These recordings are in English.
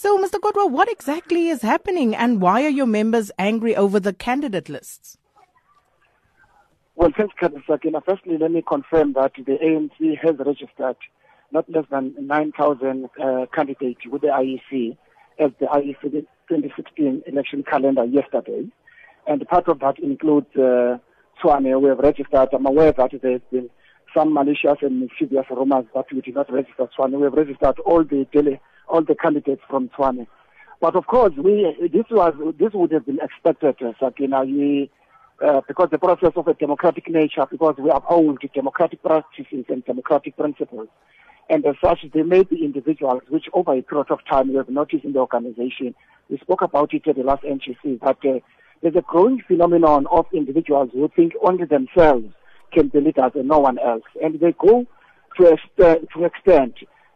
So, Mr. Kodwa, what exactly is happening and why are your members angry over the candidate lists? Well, thanks, Sakina. Firstly, let me confirm that the ANC has registered not less than 9,000 uh, candidates with the IEC as the IEC 2016 election calendar yesterday. And part of that includes uh, Tshwane. We have registered, I'm aware that there's been some malicious and mischievous rumors that we did not register Tshwane. We have registered all the daily, all the candidates from Tshwane. But of course, we this was this would have been expected, uh, Sakina. We, uh, because the process of a democratic nature, because we uphold democratic practices and democratic principles. And as such, there may be individuals which over a period of time we have noticed in the organization. We spoke about it at the last NGC that uh, there's a growing phenomenon of individuals who think only themselves can be leaders and no one else. And they go to a st- to extent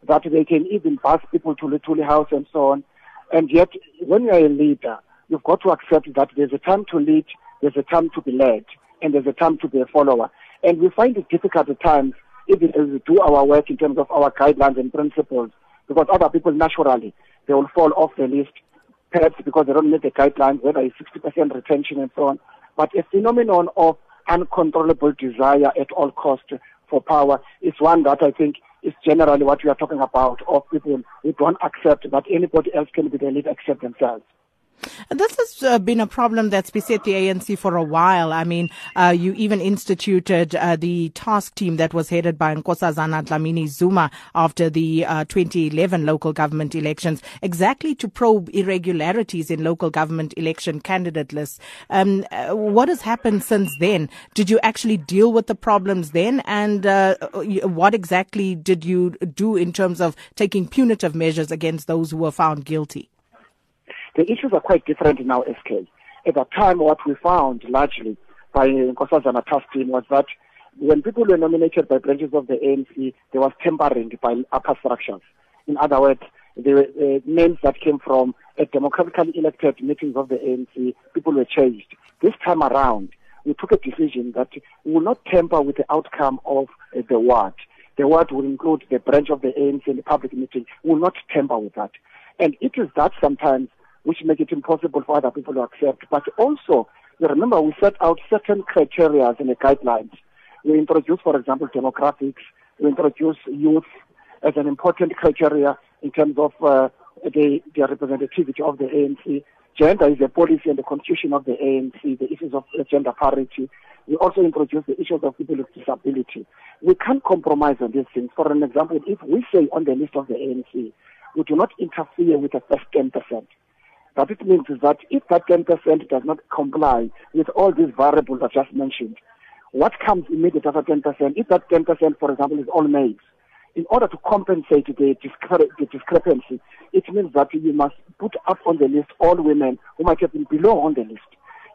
that they can even bus people to Luthuli House and so on. And yet, when you're a leader, you've got to accept that there's a time to lead, there's a time to be led, and there's a time to be a follower. And we find it difficult at times, even as we do our work in terms of our guidelines and principles, because other people naturally, they will fall off the list, perhaps because they don't meet the guidelines, whether it's 60% retention and so on. But a phenomenon of uncontrollable desire at all costs for power is one that I think is generally what we are talking about of people who don't accept that anybody else can be the leader except themselves. This has uh, been a problem that's beset the ANC for a while. I mean, uh, you even instituted uh, the task team that was headed by Nkosazana Dlamini Zuma after the uh, 2011 local government elections, exactly to probe irregularities in local government election candidate lists. Um, uh, what has happened since then? Did you actually deal with the problems then? And uh, what exactly did you do in terms of taking punitive measures against those who were found guilty? The issues are quite different now, SK. At the time, what we found largely by Nkosazana task team was that when people were nominated by branches of the ANC, there was tampering by upper structures. In other words, the uh, names that came from a democratically elected meetings of the ANC, people were changed. This time around, we took a decision that we will not tamper with the outcome of uh, the ward. The ward will include the branch of the ANC in the public meeting. We will not tamper with that. And it is that sometimes which make it impossible for other people to accept. But also, you remember we set out certain criteria the guidelines. We introduced, for example, demographics. We introduced youth as an important criteria in terms of uh, the, the representativity of the ANC. Gender is a policy and the constitution of the ANC, the issues of gender parity. We also introduced the issues of people with disability. We can't compromise on these things. For an example, if we say on the list of the ANC, we do not interfere with the first 10%. What it means that if that 10% does not comply with all these variables I just mentioned, what comes immediately after 10%, if that 10%, for example, is all males, in order to compensate the, discre- the discrepancy, it means that you must put up on the list all women who might have been below on the list.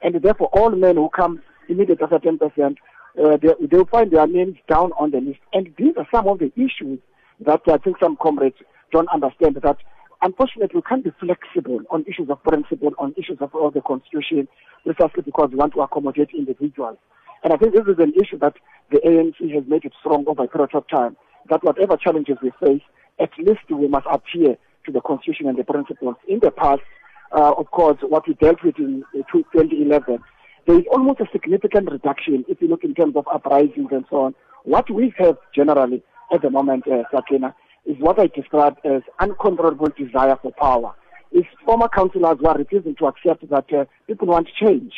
And therefore, all men who come immediately after 10%, uh, they, they'll find their names down on the list. And these are some of the issues that I think some comrades don't understand that unfortunately, we can't be flexible on issues of principle, on issues of, of the constitution, precisely because we want to accommodate individuals. And I think this is an issue that the ANC has made it strong over a period of time, that whatever challenges we face, at least we must adhere to the constitution and the principles. In the past, uh, of course, what we dealt with in 2011, there is almost a significant reduction if you look in terms of uprisings and so on. What we have generally at the moment, uh, Sakina, is what I described as uncontrollable desire for power. It's former councillors who are refusing to accept that uh, people want change,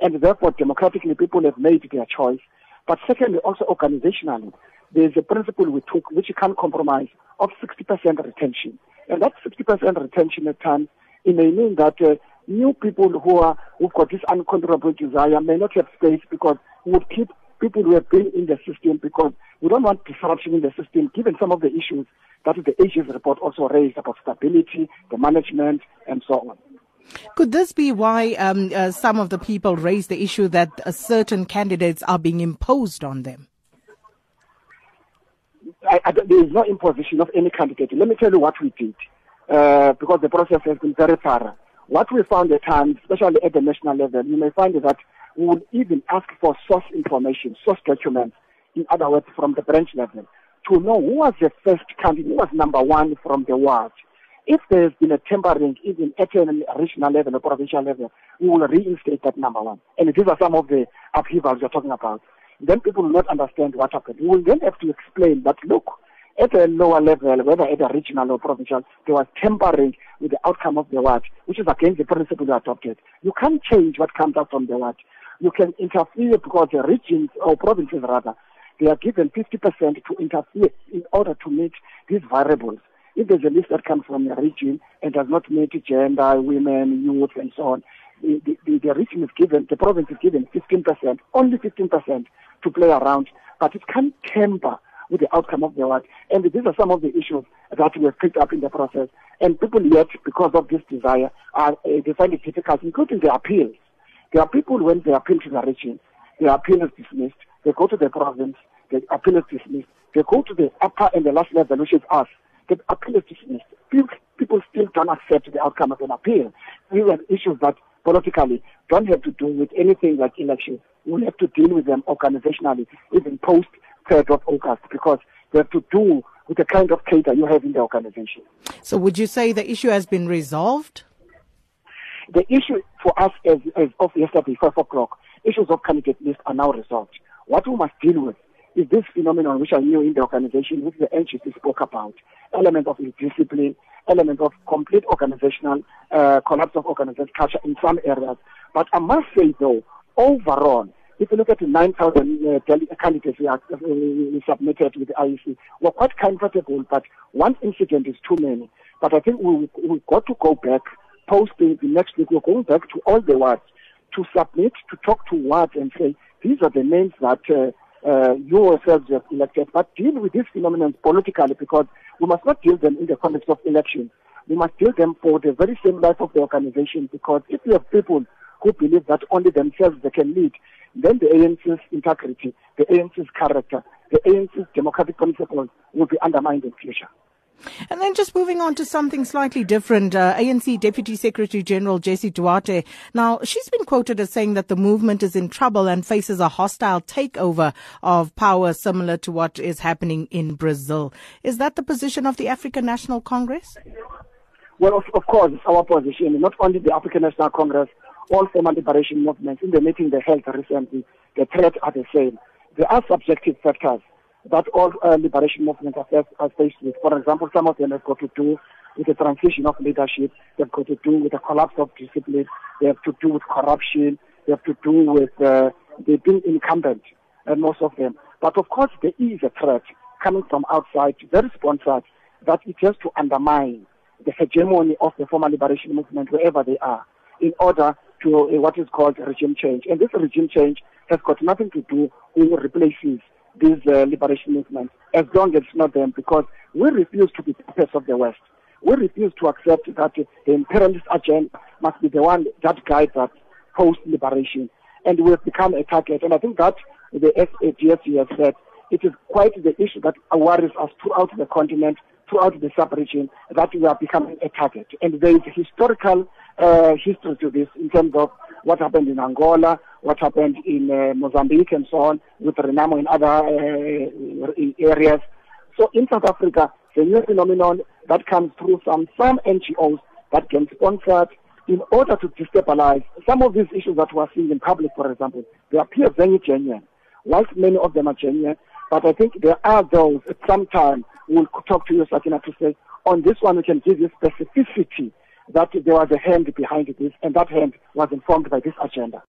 and therefore democratically people have made their choice. But secondly, also organizationally, there's a principle we took which you can't compromise of 60% retention. And that 60% retention at times, it may mean that uh, new people who are who've got this uncontrollable desire may not have space because we would keep people who have been in the system because we don't want disruption in the system given some of the issues that the AG's report also raised about stability, the management, and so on. Could this be why um, uh, some of the people raise the issue that uh, certain candidates are being imposed on them? I, I, there is no imposition of any candidate. Let me tell you what we did, uh, because the process has been very thorough. What we found at times, especially at the national level, you may find that we would even ask for source information, source documents, in other words, from the branch level to know who was the first candidate, who was number one from the ward. If there's been a tempering, even at a regional level or provincial level, we will reinstate that number one. And these are some of the upheavals you're talking about. Then people will not understand what happened. We will then have to explain that, look, at a lower level, whether at a regional or provincial, there was tampering with the outcome of the watch, which is against the principle adopted. You can't change what comes out from the watch. You can interfere because the regions or provinces rather, they are given 50% to interfere in order to meet these variables. If there's a list that comes from a region and does not meet gender, women, youth, and so on, the, the, the region is given, the province is given 15%, only 15% to play around, but it can't temper with the outcome of the work. And these are some of the issues that we have picked up in the process. And people yet, because of this desire, are, uh, they find it difficult, including the appeals. There are people when they appeal to the region, the appeal is dismissed. They go to the province, the appeal is dismissed. They go to the upper and the last level, which is us. The appeal is dismissed. People, people still don't accept the outcome of an appeal. These are issues that politically don't have to do with anything like elections. We have to deal with them organizationally, even post 3rd of August, because they have to do with the kind of cadre you have in the organization. So would you say the issue has been resolved? The issue for us as, as of yesterday, 5 o'clock, issues of candidate list are now resolved. What we must deal with is this phenomenon which I knew in the organization, which the NGC spoke about, element of discipline, element of complete organizational uh, collapse of organizational culture in some areas. But I must say, though, overall, if you look at the 9,000 uh, candidates we, are, uh, we submitted with the IEC, we're quite comfortable, but one incident is too many. But I think we, we've got to go back, post the, the next week, we're going back to all the wards to submit, to talk to wards and say, these are the names that uh, uh, you yourselves have elected, but deal with these phenomena politically because we must not deal them in the context of elections. We must deal them for the very same life of the organization because if you have people who believe that only themselves they can lead, then the ANC's integrity, the ANC's character, the ANC's democratic principles will be undermined in future. And then just moving on to something slightly different, uh, ANC Deputy Secretary General Jessie Duarte. Now, she's been quoted as saying that the movement is in trouble and faces a hostile takeover of power similar to what is happening in Brazil. Is that the position of the African National Congress? Well, of, of course, it's our position. Not only the African National Congress, all former liberation movements, in the meeting they held recently, the threats are the same. There are subjective factors that all uh, liberation movements are, are faced with. For example, some of them have got to do with the transition of leadership, they've got to do with the collapse of discipline, they have to do with corruption, they have to do with uh, they being incumbent, and most of them. But of course, there is a threat coming from outside, very sponsored, that it has to undermine the hegemony of the former liberation movement wherever they are, in order to uh, what is called regime change. And this regime change has got nothing to do with replaces this uh, liberation movement as long as it's not them because we refuse to be puppets of the West. We refuse to accept that the imperialist agenda must be the one that guides us post-liberation. And we have become a target. And I think that the SADC has said it is quite the issue that worries us throughout the continent, throughout the sub-region, that we are becoming a target. And there is historical uh, history to this in terms of what happened in Angola, what happened in uh, Mozambique and so on, with Renamo in other uh, areas. So in South Africa, the new phenomenon that comes through from some NGOs that can sponsor in order to destabilize some of these issues that we're seeing in public, for example, they appear very genuine. Whilst many of them are genuine, but I think there are those at some time who will talk to you, Sakina, to say, on this one we can give you specificity that there was a hand behind this, and that hand was informed by this agenda.